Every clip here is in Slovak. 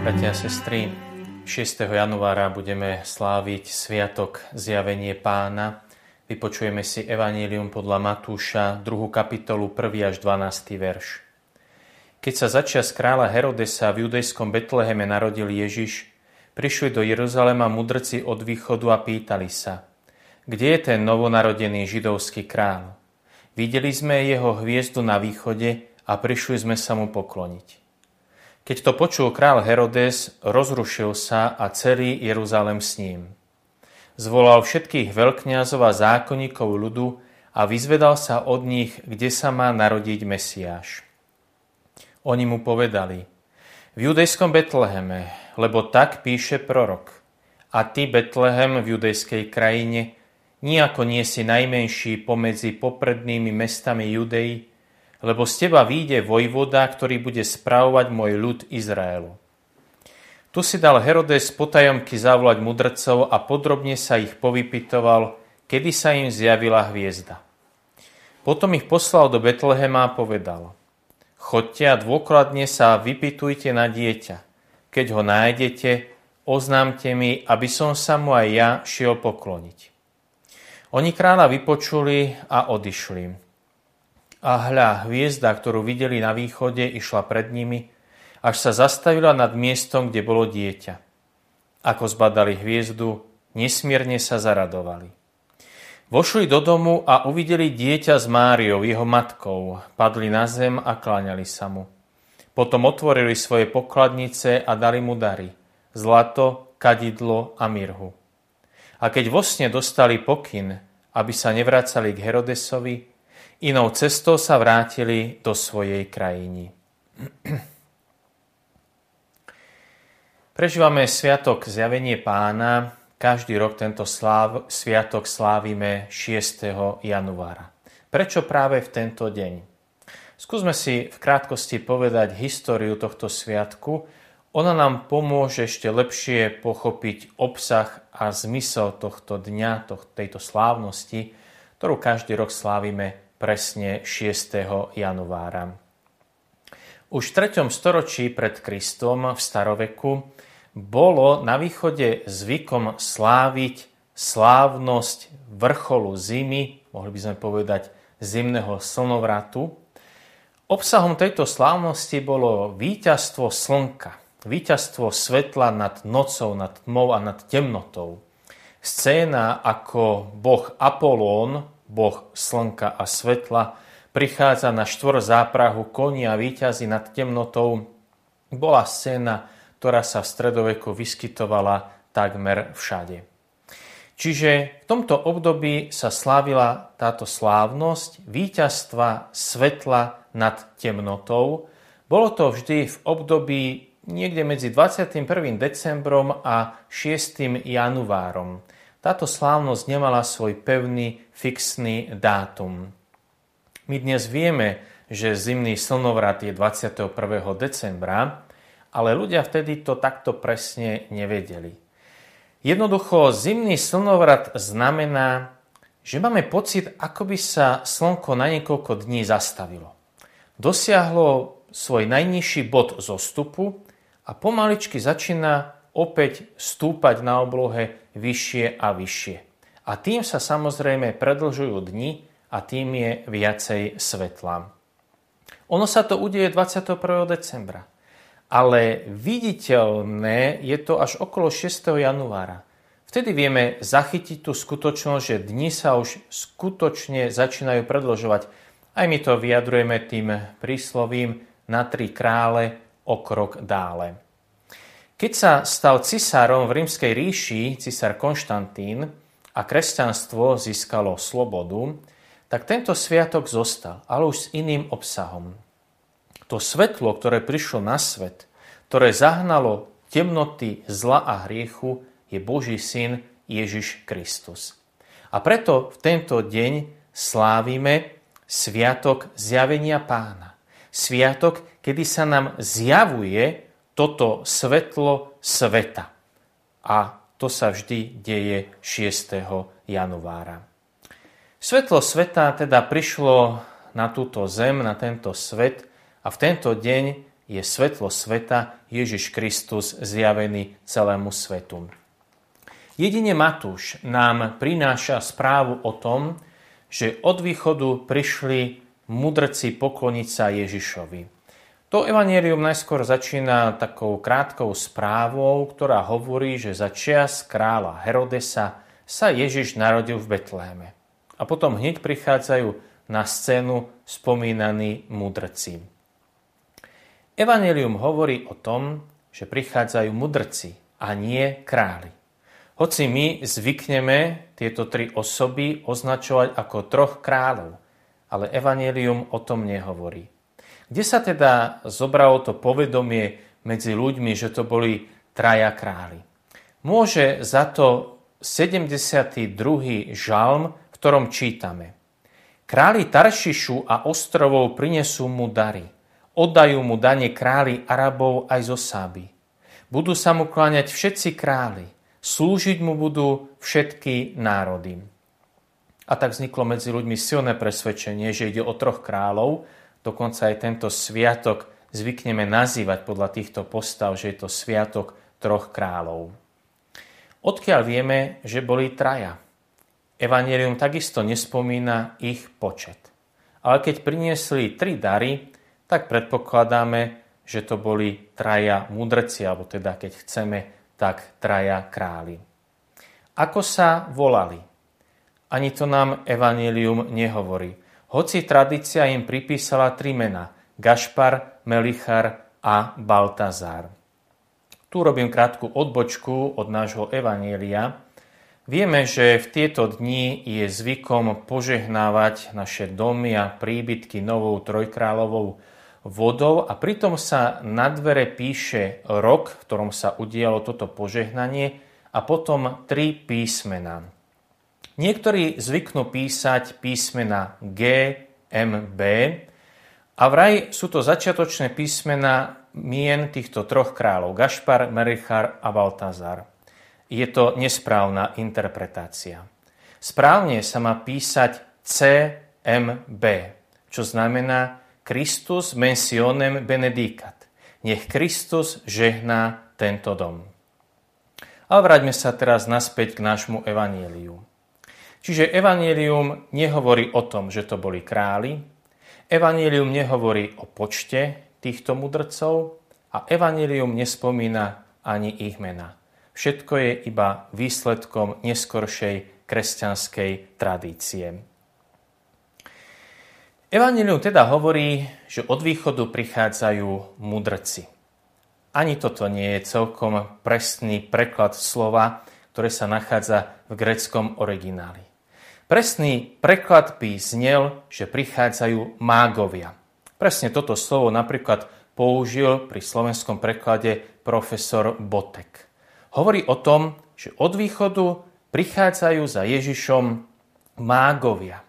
Bratia a sestry, 6. januára budeme sláviť Sviatok Zjavenie pána. Vypočujeme si Evanílium podľa Matúša, 2. kapitolu, 1. až 12. verš. Keď sa začias kráľa Herodesa v judejskom Betleheme narodil Ježiš, prišli do Jeruzalema mudrci od východu a pýtali sa, kde je ten novonarodený židovský král? Videli sme jeho hviezdu na východe a prišli sme sa mu pokloniť. Keď to počul král Herodes, rozrušil sa a celý Jeruzalem s ním. Zvolal všetkých veľkňazov a zákonníkov ľudu a vyzvedal sa od nich, kde sa má narodiť Mesiáš. Oni mu povedali, v judejskom Betleheme, lebo tak píše prorok. A ty, Betlehem v judejskej krajine, nijako nie si najmenší pomedzi poprednými mestami Judei, lebo z teba výjde vojvoda, ktorý bude spravovať môj ľud Izraelu. Tu si dal Herodes potajomky zavolať mudrcov a podrobne sa ich povypitoval, kedy sa im zjavila hviezda. Potom ich poslal do Betlehema a povedal Chodte a dôkladne sa vypitujte na dieťa. Keď ho nájdete, oznámte mi, aby som sa mu aj ja šiel pokloniť. Oni kráľa vypočuli a odišli. A hľa, hviezda, ktorú videli na východe, išla pred nimi, až sa zastavila nad miestom, kde bolo dieťa. Ako zbadali hviezdu, nesmierne sa zaradovali. Vošli do domu a uvideli dieťa s Máriou, jeho matkou. Padli na zem a kláňali sa mu. Potom otvorili svoje pokladnice a dali mu dary. Zlato, kadidlo a mirhu. A keď vo sne dostali pokyn, aby sa nevracali k Herodesovi, Inou cestou sa vrátili do svojej krajiny. Prežívame Sviatok Zjavenie pána. Každý rok tento sláv, sviatok slávime 6. januára. Prečo práve v tento deň? Skúsme si v krátkosti povedať históriu tohto sviatku. Ona nám pomôže ešte lepšie pochopiť obsah a zmysel tohto dňa, tejto slávnosti, ktorú každý rok slávime presne 6. januára. Už v 3. storočí pred Kristom v staroveku bolo na východe zvykom sláviť slávnosť vrcholu zimy, mohli by sme povedať zimného slnovratu. Obsahom tejto slávnosti bolo víťazstvo slnka, víťazstvo svetla nad nocou, nad tmou a nad temnotou. Scéna ako boh Apolón boh slnka a svetla, prichádza na štvor záprahu koní a výťazí nad temnotou, bola scéna, ktorá sa v stredoveku vyskytovala takmer všade. Čiže v tomto období sa slávila táto slávnosť víťazstva svetla nad temnotou. Bolo to vždy v období niekde medzi 21. decembrom a 6. januárom. Táto slávnosť nemala svoj pevný, fixný dátum. My dnes vieme, že zimný slnovrat je 21. decembra, ale ľudia vtedy to takto presne nevedeli. Jednoducho, zimný slnovrat znamená, že máme pocit, ako by sa slnko na niekoľko dní zastavilo. Dosiahlo svoj najnižší bod zostupu a pomaličky začína opäť stúpať na oblohe vyššie a vyššie. A tým sa samozrejme predlžujú dni a tým je viacej svetla. Ono sa to udeje 21. decembra, ale viditeľné je to až okolo 6. januára. Vtedy vieme zachytiť tú skutočnosť, že dni sa už skutočne začínajú predlžovať. Aj my to vyjadrujeme tým príslovím na tri krále o krok dále. Keď sa stal cisárom v rímskej ríši, cisár Konštantín, a kresťanstvo získalo slobodu, tak tento sviatok zostal, ale už s iným obsahom. To svetlo, ktoré prišlo na svet, ktoré zahnalo temnoty zla a hriechu, je Boží syn Ježiš Kristus. A preto v tento deň slávime Sviatok zjavenia pána. Sviatok, kedy sa nám zjavuje toto svetlo sveta. A to sa vždy deje 6. januára. Svetlo sveta teda prišlo na túto zem, na tento svet a v tento deň je svetlo sveta Ježiš Kristus zjavený celému svetu. Jedine Matúš nám prináša správu o tom, že od východu prišli mudrci pokloniť sa Ježišovi. To evanielium najskôr začína takou krátkou správou, ktorá hovorí, že za čias kráľa Herodesa sa Ježiš narodil v Betléme. A potom hneď prichádzajú na scénu spomínaní mudrci. Evangelium hovorí o tom, že prichádzajú mudrci a nie králi. Hoci my zvykneme tieto tri osoby označovať ako troch kráľov, ale Evangelium o tom nehovorí. Kde sa teda zobralo to povedomie medzi ľuďmi, že to boli traja králi? Môže za to 72. žalm, v ktorom čítame – Králi Taršišu a ostrovov prinesú mu dary. Oddajú mu dane králi Arabov aj zo Sáby. Budú sa mu kláňať všetci králi. Slúžiť mu budú všetky národy. A tak vzniklo medzi ľuďmi silné presvedčenie, že ide o troch kráľov. Dokonca aj tento sviatok zvykneme nazývať podľa týchto postav, že je to sviatok troch kráľov. Odkiaľ vieme, že boli traja? Evangelium takisto nespomína ich počet. Ale keď priniesli tri dary, tak predpokladáme, že to boli traja mudrci, alebo teda keď chceme, tak traja králi. Ako sa volali? Ani to nám Evangelium nehovorí. Hoci tradícia im pripísala tri mena. Gašpar, Melichar a Baltazár. Tu robím krátku odbočku od nášho Evanielia, Vieme, že v tieto dni je zvykom požehnávať naše domy a príbytky novou trojkráľovou vodou a pritom sa na dvere píše rok, v ktorom sa udialo toto požehnanie a potom tri písmena. Niektorí zvyknú písať písmena G, M, B a vraj sú to začiatočné písmena mien týchto troch kráľov Gašpar, Merichar a Baltazar je to nesprávna interpretácia. Správne sa má písať CMB, čo znamená Christus mensionem benedicat. Nech Kristus žehná tento dom. Ale vráťme sa teraz naspäť k nášmu evaníliu. Čiže evanílium nehovorí o tom, že to boli králi, evanílium nehovorí o počte týchto mudrcov a evanílium nespomína ani ich mena. Všetko je iba výsledkom neskoršej kresťanskej tradície. Evangelium teda hovorí, že od východu prichádzajú mudrci. Ani toto nie je celkom presný preklad slova, ktoré sa nachádza v greckom origináli. Presný preklad by znel, že prichádzajú mágovia. Presne toto slovo napríklad použil pri slovenskom preklade profesor Botek. Hovorí o tom, že od východu prichádzajú za Ježišom mágovia.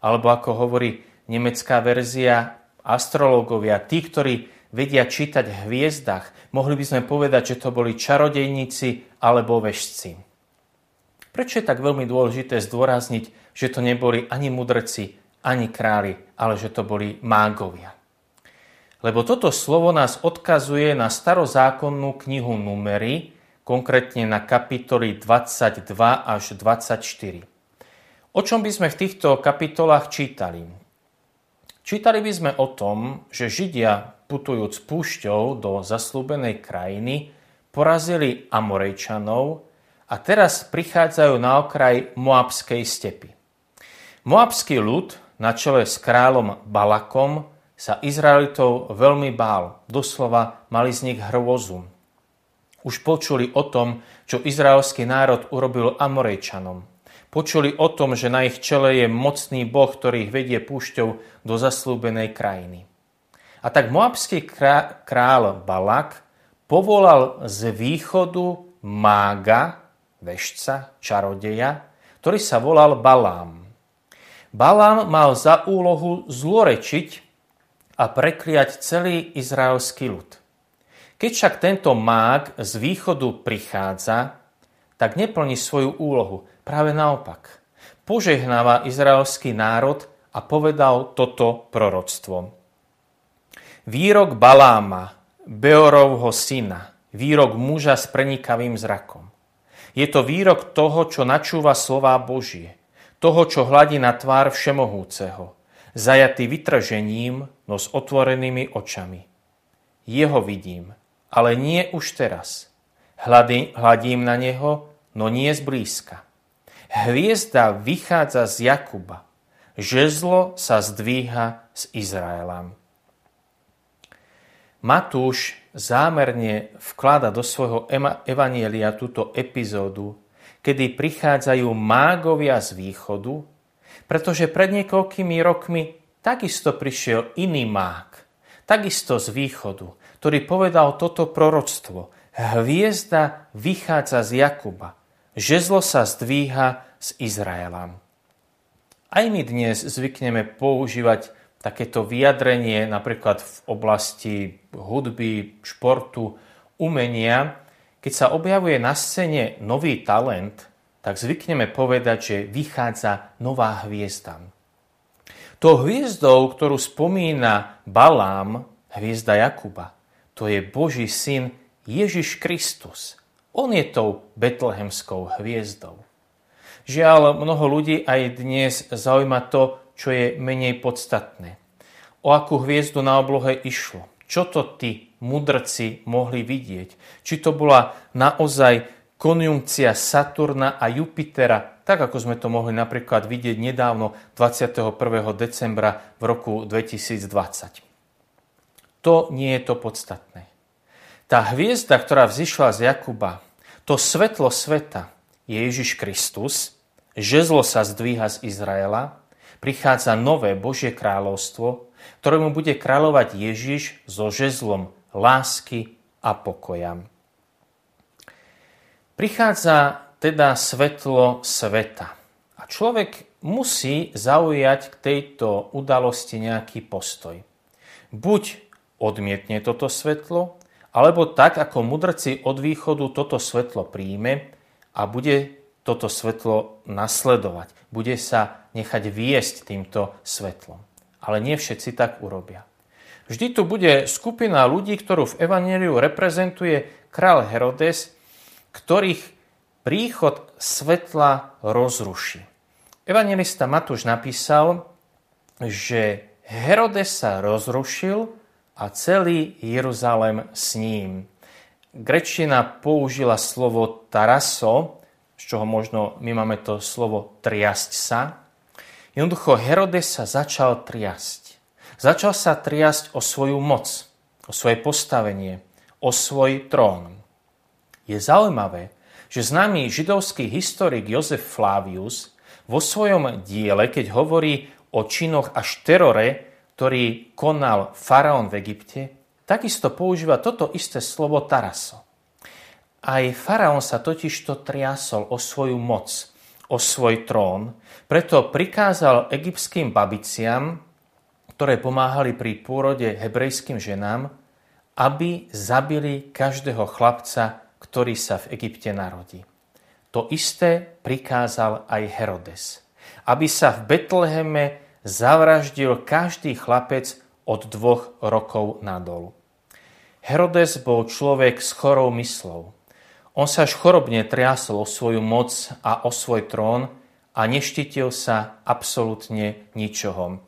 Alebo ako hovorí nemecká verzia, astrológovia, tí, ktorí vedia čítať v hviezdach. Mohli by sme povedať, že to boli čarodejníci alebo vešci. Prečo je tak veľmi dôležité zdôrazniť, že to neboli ani mudrci, ani králi, ale že to boli mágovia? Lebo toto slovo nás odkazuje na starozákonnú knihu Numery, konkrétne na kapitoly 22 až 24. O čom by sme v týchto kapitolách čítali? Čítali by sme o tom, že Židia, putujúc púšťou do zaslúbenej krajiny, porazili Amorejčanov a teraz prichádzajú na okraj Moabskej stepy. Moabský ľud na čele s kráľom Balakom sa Izraelitov veľmi bál, doslova mali z nich hrôzu už počuli o tom, čo izraelský národ urobil Amorejčanom. Počuli o tom, že na ich čele je mocný boh, ktorý ich vedie púšťou do zaslúbenej krajiny. A tak moabský král Balak povolal z východu mága, vešca, čarodeja, ktorý sa volal Balám. Balám mal za úlohu zlorečiť a prekliať celý izraelský ľud. Keď však tento mák z východu prichádza, tak neplní svoju úlohu. Práve naopak. Požehnáva izraelský národ a povedal toto proroctvo. Výrok Baláma, Beorovho syna, výrok muža s prenikavým zrakom. Je to výrok toho, čo načúva slová Božie, toho, čo hladí na tvár Všemohúceho, zajatý vytržením, no s otvorenými očami. Jeho vidím, ale nie už teraz. Hladím na neho, no nie zblízka. Hviezda vychádza z Jakuba, žezlo sa zdvíha z Izraela. Matúš zámerne vklada do svojho evanielia túto epizódu, kedy prichádzajú mágovia z východu, pretože pred niekoľkými rokmi takisto prišiel iný mág, takisto z východu, ktorý povedal toto proroctvo. Hviezda vychádza z Jakuba, žezlo sa zdvíha z Izraela. Aj my dnes zvykneme používať takéto vyjadrenie napríklad v oblasti hudby, športu, umenia, keď sa objavuje na scéne nový talent, tak zvykneme povedať, že vychádza nová hviezda. To hviezdou, ktorú spomína Balám, hviezda Jakuba, to je Boží syn Ježiš Kristus. On je tou betlehemskou hviezdou. Žiaľ, mnoho ľudí aj dnes zaujíma to, čo je menej podstatné. O akú hviezdu na oblohe išlo? Čo to tí mudrci mohli vidieť? Či to bola naozaj konjunkcia Saturna a Jupitera, tak ako sme to mohli napríklad vidieť nedávno 21. decembra v roku 2020. To nie je to podstatné. Tá hviezda, ktorá vzýšla z Jakuba, to svetlo sveta je Ježiš Kristus, žezlo sa zdvíha z Izraela, prichádza nové Božie kráľovstvo, ktorému bude kráľovať Ježiš so žezlom lásky a pokoja. Prichádza teda svetlo sveta. A človek musí zaujať k tejto udalosti nejaký postoj. Buď odmietne toto svetlo, alebo tak, ako mudrci od východu toto svetlo príjme a bude toto svetlo nasledovať. Bude sa nechať viesť týmto svetlom. Ale nie všetci tak urobia. Vždy tu bude skupina ľudí, ktorú v Evangeliu reprezentuje král Herodes, ktorých príchod svetla rozruší. Evangelista Matúš napísal, že Herodes sa rozrušil a celý Jeruzalem s ním. Grečina použila slovo taraso, z čoho možno my máme to slovo triasť sa. Jednoducho Herodes sa začal triasť. Začal sa triasť o svoju moc, o svoje postavenie, o svoj trón. Je zaujímavé, že známy židovský historik Jozef Flavius vo svojom diele, keď hovorí o činoch až terore, ktorý konal faraón v Egypte, takisto používa toto isté slovo taraso. Aj faraón sa totižto triasol o svoju moc, o svoj trón, preto prikázal egyptským babiciam, ktoré pomáhali pri pôrode hebrejským ženám, aby zabili každého chlapca, ktorý sa v Egypte narodí. To isté prikázal aj Herodes, aby sa v Betleheme zavraždil každý chlapec od dvoch rokov nadol. Herodes bol človek s chorou myslou. On sa až chorobne triasol o svoju moc a o svoj trón a neštitil sa absolútne ničoho.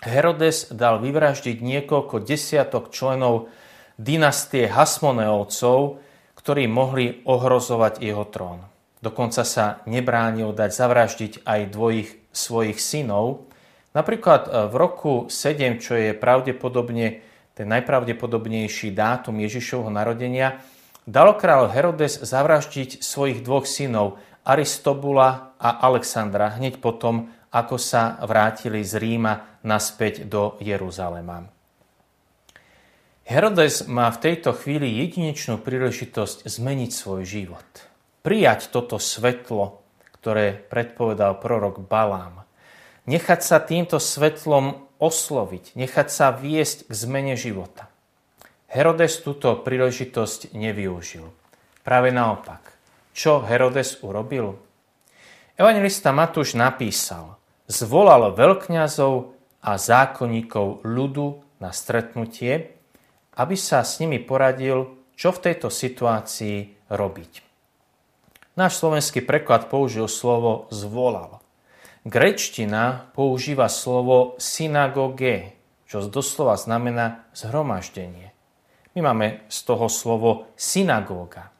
Herodes dal vyvraždiť niekoľko desiatok členov dynastie Hasmoneovcov, ktorí mohli ohrozovať jeho trón. Dokonca sa nebránil dať zavraždiť aj dvojich svojich synov. Napríklad e, v roku 7, čo je pravdepodobne ten najpravdepodobnejší dátum Ježišovho narodenia, dal král Herodes zavraždiť svojich dvoch synov, Aristobula a Alexandra, hneď potom, ako sa vrátili z Ríma naspäť do Jeruzalema. Herodes má v tejto chvíli jedinečnú príležitosť zmeniť svoj život. Prijať toto svetlo, ktoré predpovedal prorok Balám. Nechať sa týmto svetlom osloviť, nechať sa viesť k zmene života. Herodes túto príležitosť nevyužil. Práve naopak. Čo Herodes urobil? Evangelista Matúš napísal, zvolal veľkňazov a zákonníkov ľudu na stretnutie aby sa s nimi poradil, čo v tejto situácii robiť. Náš slovenský preklad použil slovo zvolal. Grečtina používa slovo synagóge, čo doslova znamená zhromaždenie. My máme z toho slovo synagóga.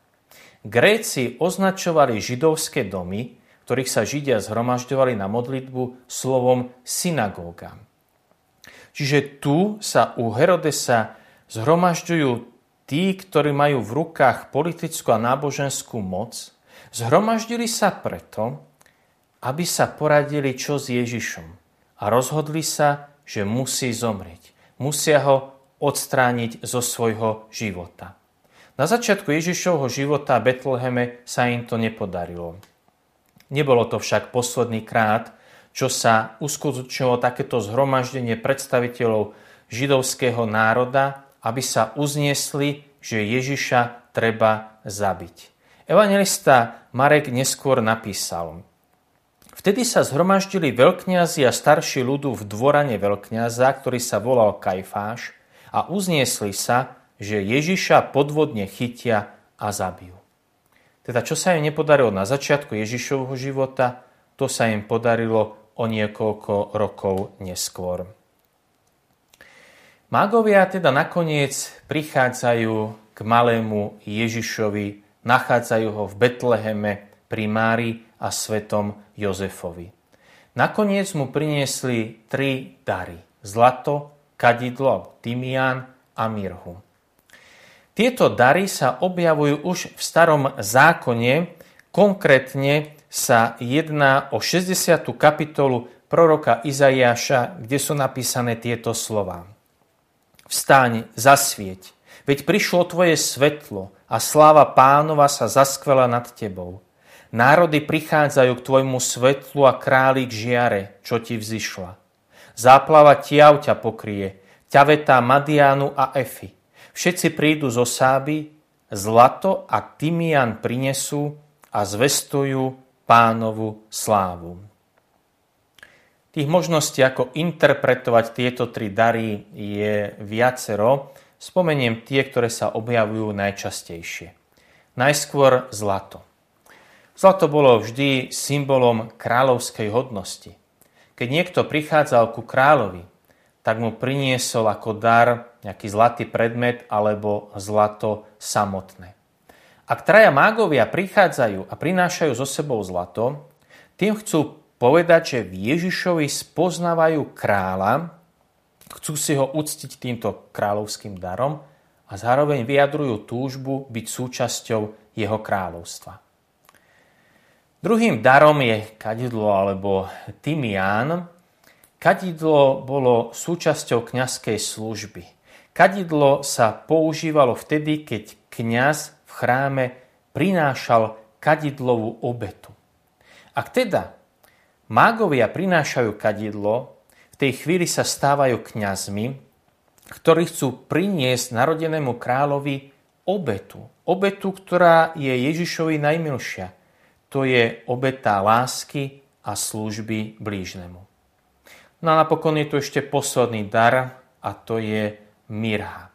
Gréci označovali židovské domy, ktorých sa Židia zhromažďovali na modlitbu slovom synagóga. Čiže tu sa u Herodesa zhromažďujú tí, ktorí majú v rukách politickú a náboženskú moc, zhromaždili sa preto, aby sa poradili čo s Ježišom a rozhodli sa, že musí zomrieť. Musia ho odstrániť zo svojho života. Na začiatku Ježišovho života v Betleheme sa im to nepodarilo. Nebolo to však posledný krát, čo sa uskutočnilo takéto zhromaždenie predstaviteľov židovského národa, aby sa uzniesli, že Ježiša treba zabiť. Evangelista Marek neskôr napísal, Vtedy sa zhromaždili veľkňazi a starší ľudu v dvorane veľkňaza, ktorý sa volal Kajfáš, a uzniesli sa, že Ježiša podvodne chytia a zabijú. Teda čo sa im nepodarilo na začiatku Ježišovho života, to sa im podarilo o niekoľko rokov neskôr. Mágovia teda nakoniec prichádzajú k malému Ježišovi, nachádzajú ho v Betleheme pri Mári a svetom Jozefovi. Nakoniec mu priniesli tri dary. Zlato, kadidlo, tymián a mirhu. Tieto dary sa objavujú už v starom zákone, konkrétne sa jedná o 60. kapitolu proroka Izaiáša, kde sú napísané tieto slova. Vstaň, zasvieť, veď prišlo tvoje svetlo a sláva pánova sa zaskvela nad tebou. Národy prichádzajú k tvojmu svetlu a králik žiare, čo ti vzýšla. Záplava tiav ťa pokrie, ťavetá Madianu a Efy. Všetci prídu zo Sáby, zlato a tymian prinesú a zvestujú pánovu slávu. Tých možností, ako interpretovať tieto tri dary, je viacero. Spomeniem tie, ktoré sa objavujú najčastejšie. Najskôr zlato. Zlato bolo vždy symbolom kráľovskej hodnosti. Keď niekto prichádzal ku kráľovi, tak mu priniesol ako dar nejaký zlatý predmet alebo zlato samotné. Ak traja mágovia prichádzajú a prinášajú so sebou zlato, tým chcú povedať, že v Ježišovi spoznávajú kráľa, chcú si ho uctiť týmto kráľovským darom a zároveň vyjadrujú túžbu byť súčasťou jeho kráľovstva. Druhým darom je kadidlo alebo tymián, Kadidlo bolo súčasťou kňazskej služby. Kadidlo sa používalo vtedy, keď kňaz v chráme prinášal kadidlovú obetu. Ak teda mágovia prinášajú kadidlo, v tej chvíli sa stávajú kňazmi, ktorí chcú priniesť narodenému kráľovi obetu. Obetu, ktorá je Ježišovi najmilšia. To je obeta lásky a služby blížnemu. No a napokon je tu ešte posledný dar a to je mirha.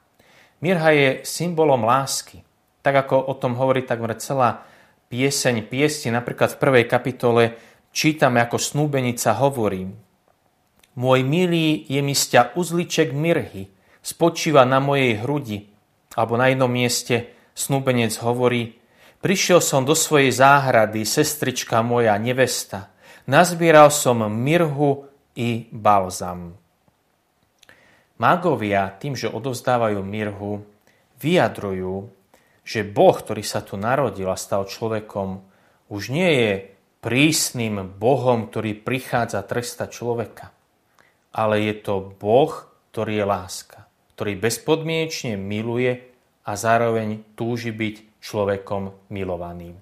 Mirha je symbolom lásky. Tak ako o tom hovorí takmer celá pieseň piesti, napríklad v prvej kapitole čítame, ako snúbenica hovorí Môj milý je mi sťa uzliček mirhy, spočíva na mojej hrudi. Alebo na jednom mieste snúbenec hovorí Prišiel som do svojej záhrady, sestrička moja, nevesta. Nazbieral som mirhu i balzam. Mágovia tým, že odovzdávajú mirhu, vyjadrujú, že Boh, ktorý sa tu narodil a stal človekom, už nie je prísnym Bohom, ktorý prichádza tresta človeka, ale je to Boh, ktorý je láska, ktorý bezpodmienečne miluje a zároveň túži byť človekom milovaným.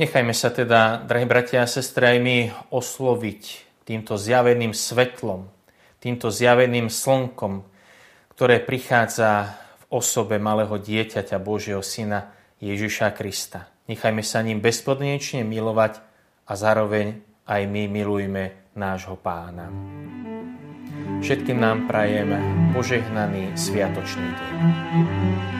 Nechajme sa teda, drahí bratia a sestry, aj my osloviť týmto zjaveným svetlom, týmto zjaveným slnkom, ktoré prichádza v osobe malého dieťaťa Božieho Syna Ježiša Krista. Nechajme sa ním bezpodmienečne milovať a zároveň aj my milujme nášho pána. Všetkým nám prajem požehnaný sviatočný deň.